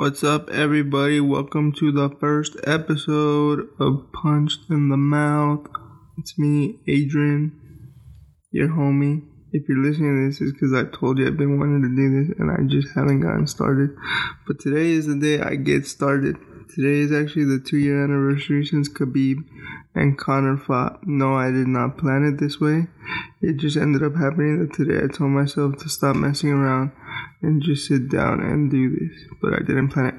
What's up, everybody? Welcome to the first episode of Punched in the Mouth. It's me, Adrian, your homie. If you're listening to this, it's because I told you I've been wanting to do this and I just haven't gotten started. But today is the day I get started. Today is actually the two year anniversary since Khabib and Conor fought. No, I did not plan it this way. It just ended up happening that today I told myself to stop messing around and just sit down and do this. But I didn't plan it.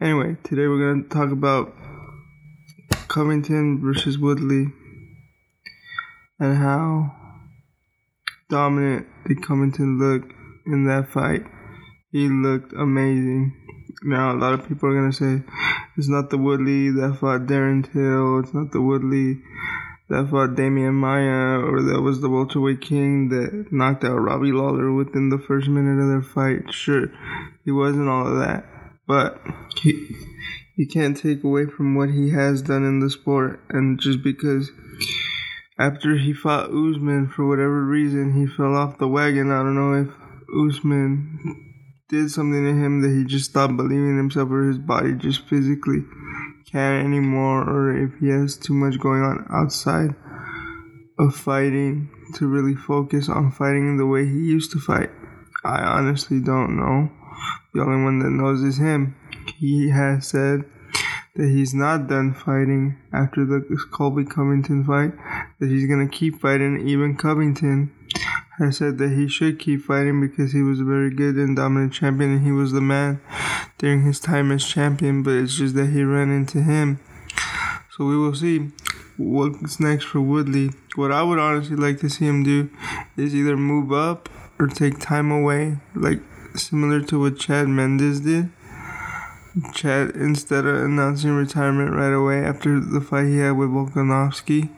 Anyway, today we're going to talk about Covington versus Woodley and how dominant did Covington look in that fight. He looked amazing. Now, a lot of people are going to say it's not the Woodley that fought Darren Till, it's not the Woodley that fought Demian Maia, or that was the welterweight king that knocked out Robbie Lawler within the first minute of their fight. Sure, he wasn't all of that, but he, you can't take away from what he has done in the sport, and just because after he fought Usman, for whatever reason, he fell off the wagon. I don't know if Usman did something to him that he just stopped believing in himself or his body just physically can't anymore or if he has too much going on outside of fighting to really focus on fighting the way he used to fight. I honestly don't know. The only one that knows is him. He has said that he's not done fighting after the Colby Covington fight, that he's gonna keep fighting. Even Covington has said that he should keep fighting because he was a very good and dominant champion and he was the man during his time as champion, but it's just that he ran into him. So we will see what's next for Woodley. What I would honestly like to see him do is either move up or take time away, like similar to what Chad Mendes did. Chad, instead of announcing retirement right away after the fight he had with Volkanovski,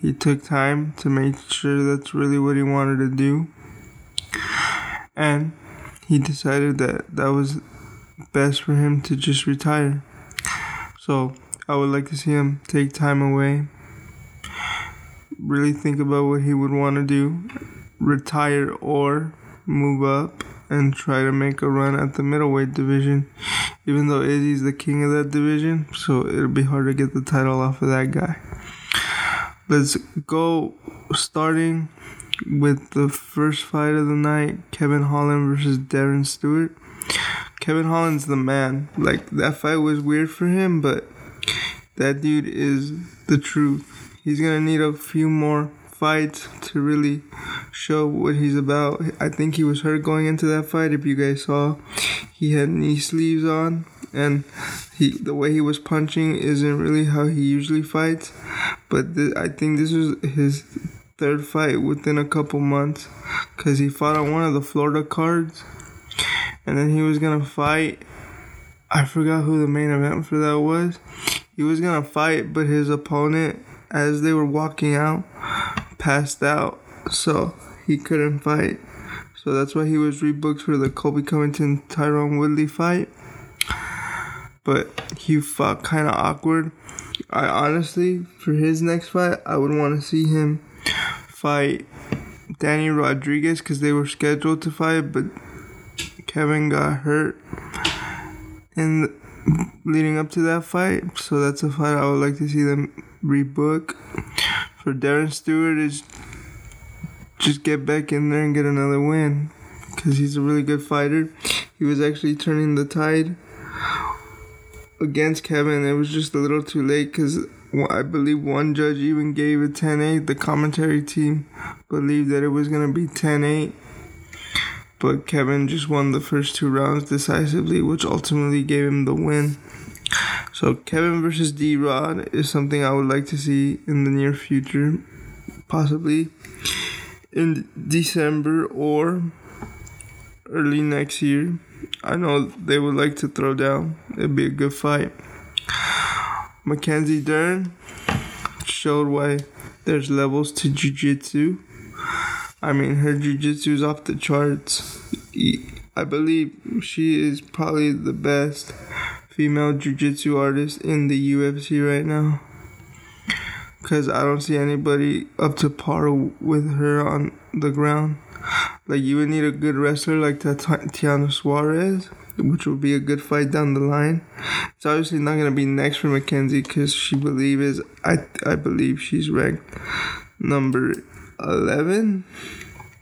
he took time to make sure that's really what he wanted to do. And he decided that that was best for him to just retire. So I would like to see him take time away, really think about what he would want to do, retire or move up and try to make a run at the middleweight division. Even though Izzy's the king of that division, so it'll be hard to get the title off of that guy. Let's go starting with the first fight of the night Kevin Holland versus Darren Stewart. Kevin Holland's the man. Like, that fight was weird for him, but that dude is the truth. He's gonna need a few more fights to really show what he's about. I think he was hurt going into that fight. If you guys saw, he had knee sleeves on, and he the way he was punching isn't really how he usually fights. But th- I think this was his third fight within a couple months, cause he fought on one of the Florida cards, and then he was gonna fight. I forgot who the main event for that was. He was gonna fight, but his opponent, as they were walking out, passed out, so he couldn't fight. So that's why he was rebooked for the Colby Covington Tyron Woodley fight. But he fought kind of awkward. I honestly, for his next fight, I would want to see him fight Danny Rodriguez because they were scheduled to fight, but Kevin got hurt in leading up to that fight. So that's a fight I would like to see them rebook. For Darren Stewart is just get back in there and get another win because he's a really good fighter. He was actually turning the tide against Kevin. It was just a little too late because I believe one judge even gave it 10 8. The commentary team believed that it was going to be 10 8. But Kevin just won the first two rounds decisively, which ultimately gave him the win. So, Kevin versus D Rod is something I would like to see in the near future, possibly in December or early next year. I know they would like to throw down. It'd be a good fight. Mackenzie Dern showed why there's levels to jiu-jitsu. I mean, her jiu-jitsu is off the charts. I believe she is probably the best female jiu-jitsu artist in the UFC right now. Cause I don't see anybody up to par with her on the ground. Like you would need a good wrestler like Tatiana Suarez, which would be a good fight down the line. It's obviously not gonna be next for Mackenzie because she believe is I I believe she's ranked number eleven.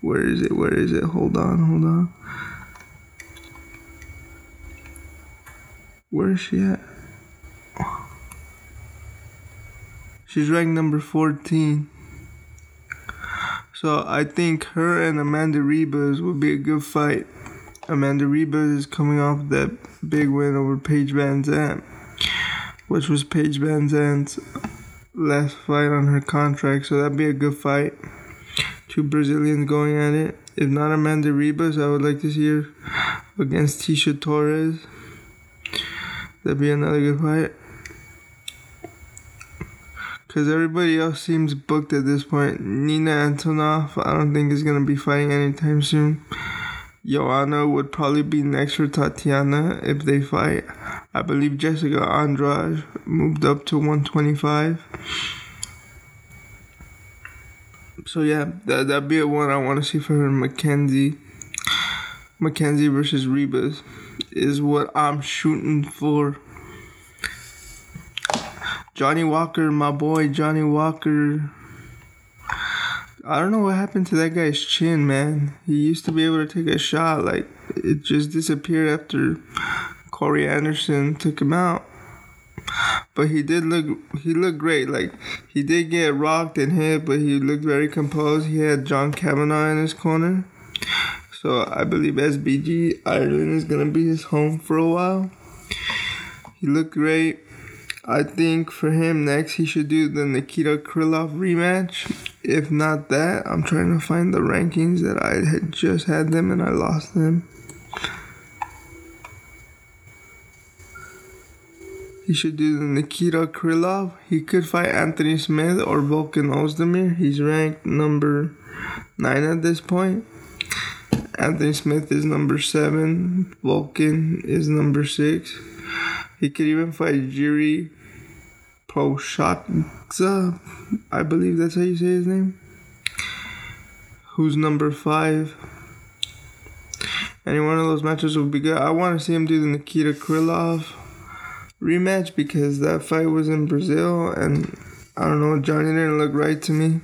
Where is it? Where is it? Hold on, hold on. Where is she at? She's ranked number 14. So I think her and Amanda Ribas would be a good fight. Amanda Ribas is coming off that big win over Paige VanZant, which was Paige VanZant's last fight on her contract. So that'd be a good fight. Two Brazilians going at it. If not Amanda Ribas, I would like to see her against Tecia Torres. That'd be another good fight. Because everybody else seems booked at this point. Nina Ansaroff, I don't think is to be fighting anytime soon. Joanna would probably be next for Tatiana if they fight. I believe Jessica Andrade moved up to 125. So yeah, that that'd be a one I want to see for her. Mackenzie, Mackenzie versus Ribas is what I'm shooting for. Johnny Walker, my boy Johnny Walker. I don't know what happened to that guy's chin, man. He used to be able to take a shot, like it just disappeared after Corey Anderson took him out. But he did look he looked great. Like he did get rocked and hit, but he looked very composed. He had John Kavanagh in his corner. So I believe SBG Ireland is gonna be his home for a while. He looked great. I think for him next he should do the Nikita Krylov rematch. If not that, I'm trying to find the rankings that I had just had them and I lost them. He should do the Nikita Krylov. He could fight Anthony Smith or Volkan Ozdemir. He's ranked number nine at this point. Anthony Smith is number seven. Volkan is number six. He could even fight Jiri Prochazka, I believe that's how you say his name. Who's number five? Any one of those matches would be good. I want to see him do the Nikita Krylov rematch because that fight was in Brazil and I don't know, Johnny didn't look right to me.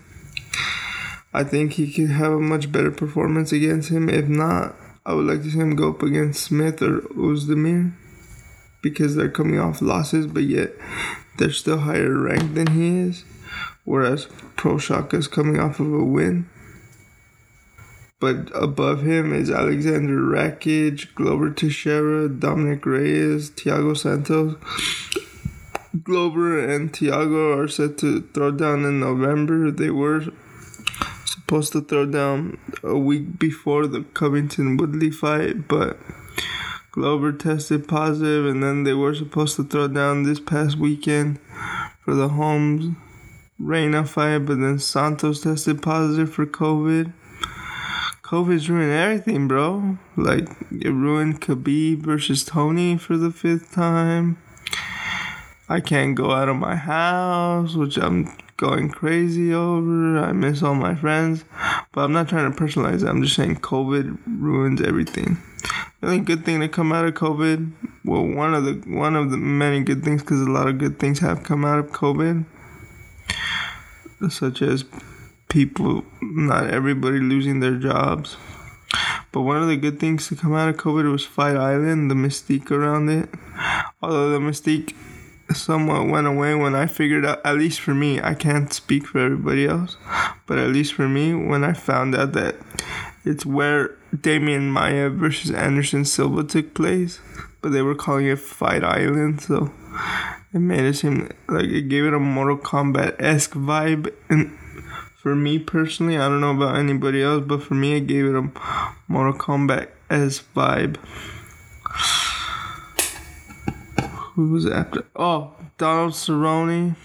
I think he could have a much better performance against him. If not, I would like to see him go up against Smith or Ozdemir because they're coming off losses, but yet they're still higher ranked than he is. Whereas Prochazka is coming off of a win. But above him is Alexander Rakic, Glover Teixeira, Dominick Reyes, Thiago Santos. Glover and Thiago are set to throw down in November. They were supposed to throw down a week before the Covington Woodley fight, but Glover tested positive, and then they were supposed to throw down this past weekend for the Holmes Reina fight, but then Santos tested positive for COVID. COVID's ruined everything, bro. Like, it ruined Khabib versus Tony for the fifth time. I can't go out of my house, which I'm going crazy over. I miss all my friends. But I'm not trying to personalize it. I'm just saying COVID ruins everything. The only good thing to come out of COVID, well, one of the one of the many good things, because a lot of good things have come out of COVID, such as people, not everybody losing their jobs. But one of the good things to come out of COVID was Fight Island, the mystique around it. Although the mystique somewhat went away when I figured out, at least for me, I can't speak for everybody else, but at least for me, when I found out that it's where Demian Maia versus Anderson Silva took place, but they were calling it Fight Island, so it made it seem like it gave it a Mortal Kombat esque vibe. And for me personally, I don't know about anybody else, but for me, it gave it a Mortal Kombat esque vibe. Who was after? Oh, Donald Cerrone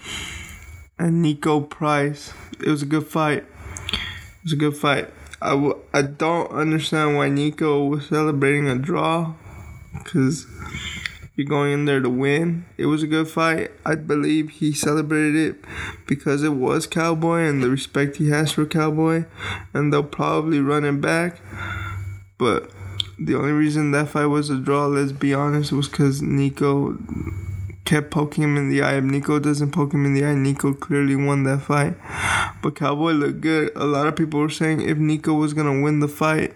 and Niko Price. It was a good fight. It was a good fight. I w- I don't understand why Niko was celebrating a draw because you're going in there to win. It was a good fight. I believe he celebrated it because it was Cowboy and the respect he has for Cowboy, and they'll probably run it back. But the only reason that fight was a draw, let's be honest, was because Niko kept poking him in the eye. If Niko doesn't poke him in the eye, Niko clearly won that fight. But Cowboy looked good. A lot of people were saying if Niko was gonna win the fight,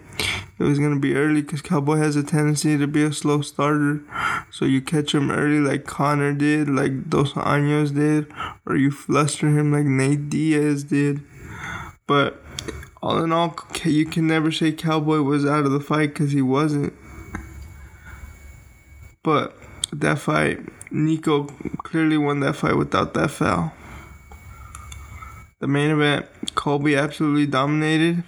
it was gonna be early because Cowboy has a tendency to be a slow starter. So you catch him early like Conor did, like Dos Anjos did, or you fluster him like Nate Diaz did. But all in all, you can never say Cowboy was out of the fight because he wasn't. But that fight, Niko clearly won that fight without that foul. The main event, Colby absolutely dominated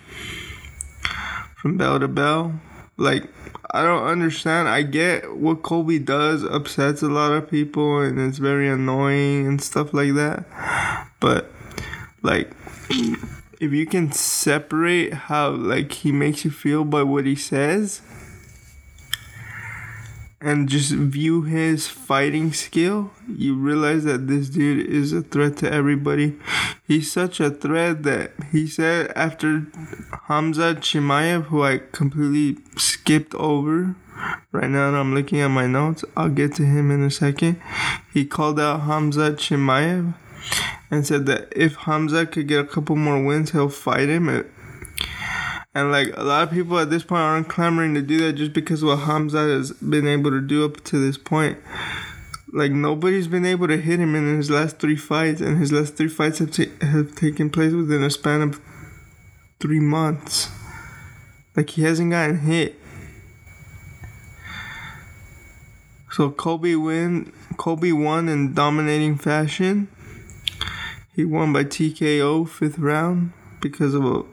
from bell to bell. Like, I don't understand. I get what Colby does upsets a lot of people and it's very annoying and stuff like that. But, like, if you can separate how like he makes you feel by what he says and just view his fighting skill, you realize that this dude is a threat to everybody. He's such a threat that he said after Hamza Chimaev, who I completely skipped over. Right now, I'm looking at my notes. I'll get to him in a second. He called out Hamza Chimaev and said that if Hamza could get a couple more wins, he'll fight him. And like a lot of people at this point aren't clamoring to do that just because what Hamza has been able to do up to this point. Like nobody's been able to hit him in his last three fights, and his last three fights have, ta- have taken place within a span of three months. Like he hasn't gotten hit. So Colby win. Colby won in dominating fashion. He won by TKO fifth round because of a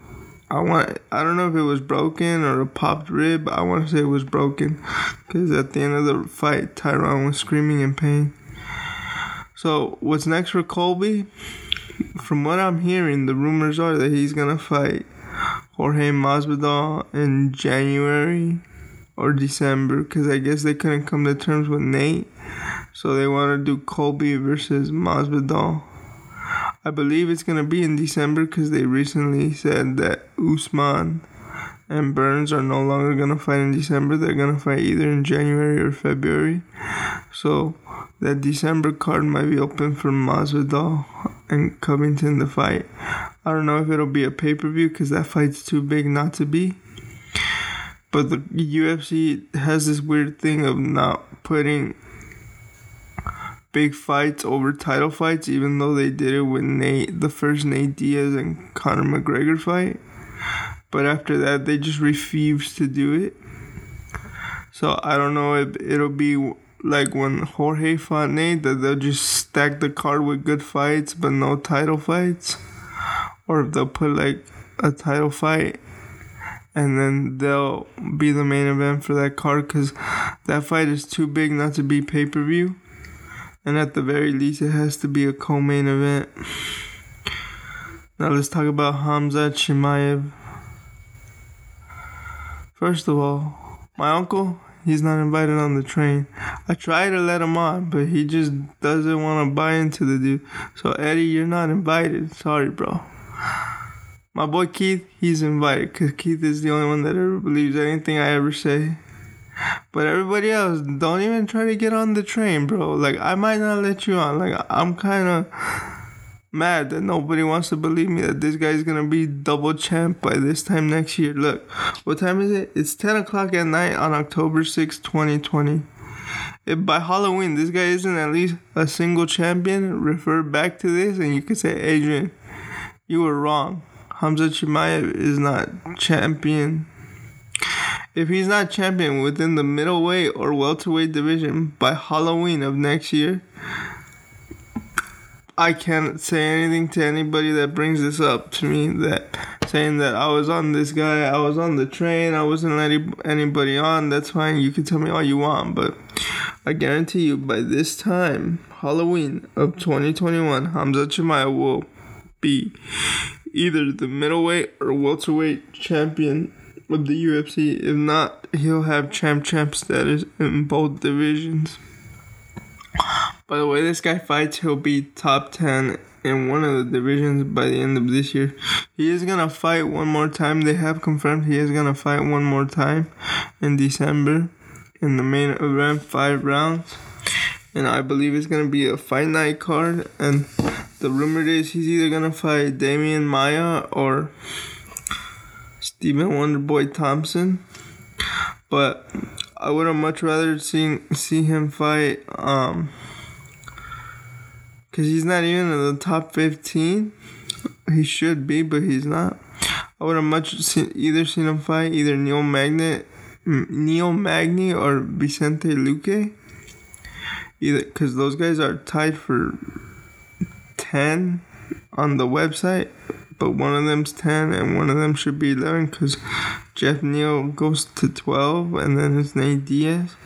I want I don't know if it was broken or a popped rib. I want to say it was broken because at the end of the fight, Tyron was screaming in pain. So what's next for Colby? From what I'm hearing, the rumors are that he's gonna fight Jorge Masvidal in January or December because I guess they couldn't come to terms with Nate, so they want to do Colby versus Masvidal. I believe it's gonna be in December because they recently said that Usman and Burns are no longer gonna fight in December. They're gonna fight either in January or February. So that December card might be open for Masvidal and Covington to fight. I don't know if it'll be a pay per view because that fight's too big not to be. But the UFC has this weird thing of not putting big fights over title fights, even though they did it with Nate, the first Nate Diaz and Conor McGregor fight. But after that, they just refused to do it. So I don't know if it'll be like when Jorge fought Nate, that they'll just stack the card with good fights but no title fights. Or if they'll put like a title fight and then they'll be the main event for that card because that fight is too big not to be pay per view. And at the very least, it has to be a co main event. Now let's talk about Hamza Chimaev. First of all, my uncle, he's not invited on the train. I try to let him on, but he just doesn't want to buy into the dude. So, Eddie, you're not invited. Sorry, bro. My boy Keith, he's invited because Keith is the only one that ever believes anything I ever say. But everybody else, don't even try to get on the train, bro. Like, I might not let you on. Like, I'm kind of mad that nobody wants to believe me that this guy's gonna be double champ by this time next year. Look, what time is it? It's 10 o'clock at night on October 6, 2020. If by Halloween this guy isn't at least a single champion, refer back to this and you can say, Adrian, you were wrong. Hamza Chimaev is not champion. If he's not champion within the middleweight or welterweight division by Halloween of next year, I can't say anything to anybody that brings this up to me that saying that I was on this guy, I was on the train, I wasn't letting anybody on. That's fine. You can tell me all you want, but I guarantee you by this time, Halloween of 2021, Hamza Chimaev will be either the middleweight or welterweight champion of the UFC. If not, he'll have champ champ status in both divisions. By the way this guy fights, he'll be top 10 in one of the divisions by the end of this year. He is gonna fight one more time. They have confirmed he is gonna fight one more time in December in the main event, five rounds. And I believe it's gonna be a fight night card. And the rumor is he's either gonna fight Demian Maia or Stephen Wonderboy Thompson. But I would have much rather seen see him fight um because he's not even in the top 15. He should be, but he's not. I would have much seen, either seen him fight either Neil Magnet, Neil Magny or Vicente Luque. Either because those guys are tied for 10 on the website, but one of them's 10 and one of them should be 11 because Geoff Neal goes to 12 and then it's Nate Diaz.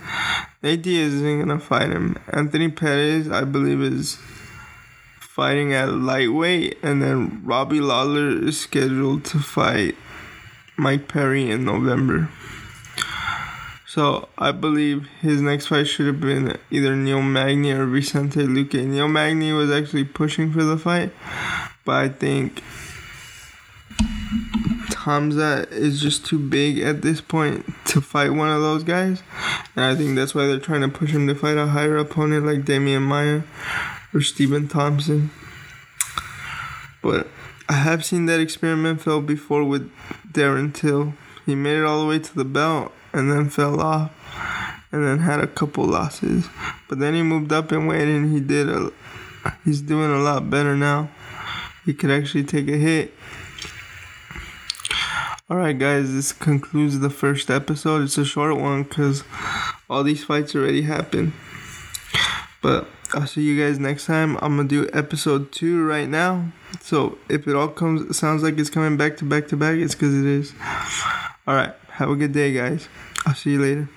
Nate Diaz isn't going to fight him. Anthony Perez, I believe, is fighting at lightweight, and then Robbie Lawler is scheduled to fight Mike Perry in November. So I believe his next fight should have been either Neil Magny or Vicente Luque. Neil Magny was actually pushing for the fight, but I think Hamza is just too big at this point to fight one of those guys. And I think that's why they're trying to push him to fight a higher opponent like Demian Maia or Stephen Thompson. But I have seen that experiment fail before with Darren Till. He made it all the way to the belt and then fell off and then had a couple losses. But then he moved up and weight and he did a he's doing a lot better now. He could actually take a hit. Alright, guys, this concludes the first episode. It's a short one because all these fights already happened. But I'll see you guys next time. I'm gonna do episode two right now. So if it all comes, sounds like it's coming back to back to back, it's because it is. All right. Have a good day, guys. I'll see you later.